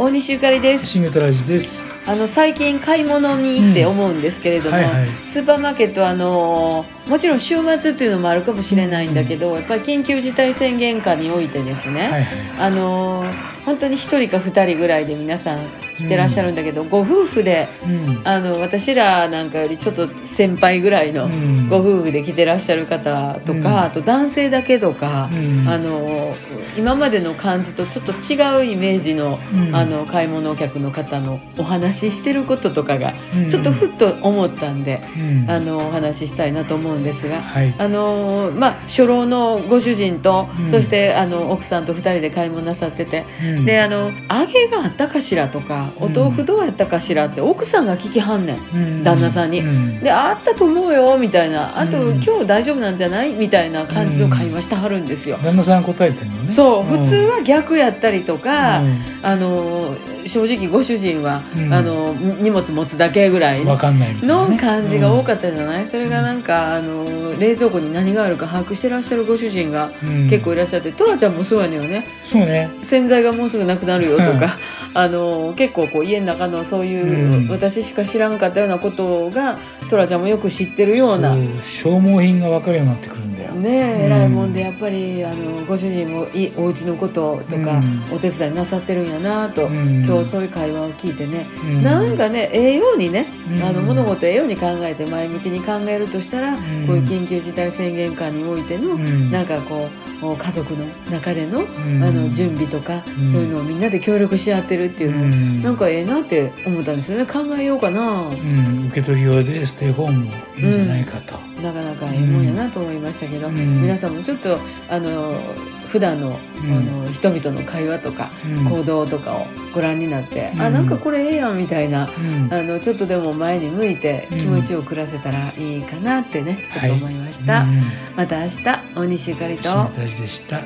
大西ゆかりです新型ラジです。あの最近買い物に行って思うんですけれども、うんはいはいスーパーマーケットあのもちろん週末っていうのもあるかもしれないんだけど、やっぱり緊急事態宣言下においてですね、はいはい。あの本当に1人か2人ぐらいで皆さん来てらっしゃるんだけど、ご夫婦でうん。あの私らなんかよりちょっと先輩ぐらいのうんご夫婦で来てらっしゃる方とか、うんあと男性だけとか、うんあの今までの感じとちょっと違うイメージの,、うんあの買い物客の方のお話ししてることとかがうんちょっとふっと思ったんで、うん。あのお話ししたいなと思うんですが。はい。あのまあ、初老のご主人と、うんそしてあの奥さんと2人で買い物なさってて、うん。であの揚げがあったかしらとかお豆腐どうやったかしらって奥さんが聞きはんねん。うん。旦那さんに。うん。であったと思うよみたいな。あと、うん。今日大丈夫なんじゃない？みたいな感じの会話してはるんですよ。旦那さん答えてんのね。そう、ん。普通は逆やったりとか、うん。あの正直ご主人は、うん。あの荷物持つだけぐらい。の感じが多かったじゃない、それがなんかあの冷蔵庫に何があるか把握してらっしゃるご主人がうん。結構いらっしゃって、トラちゃんもそうやねんよね。そうね。洗剤がもうすぐなくなるよとかあの結構こう家の中のそういう、うん。私しか知らんかったようなことがトラちゃんもよく知ってるような。消耗品がわかるようになってくるんだよ。ねえ、うん偉いもんでやっぱりあのご主人もいお家のこととか、うん。お手伝いなさってるんやなと、うん。今日そういう会話を聞いてね、うん。なんかねええようにね、うん。あの物事ええように考えて前向きに考えるとしたら、ん。こういう緊急事態宣言下においての、うん。なんかこう家族の中での,、ん。あの準備とか、うん。そういうのをみんなで協力し合ってるっていうの、うん。なんかええなって思ったんですよね。考えようかな。うん。受け取り用でステイホームもいいんじゃないかと。なかなかええもんやなと思いましたけど、うん。皆さんもちょっとあの普段の,、うん。あの人々の会話とか、うん。行動とかをご覧になって、うん。あなんかこれええやんみたいな、うん。あのちょっとでも前に向いてうん。気持ちを暮らせたらいいかなってね、ちょっと思いました、うん。また明日大西ゆかりと。でした。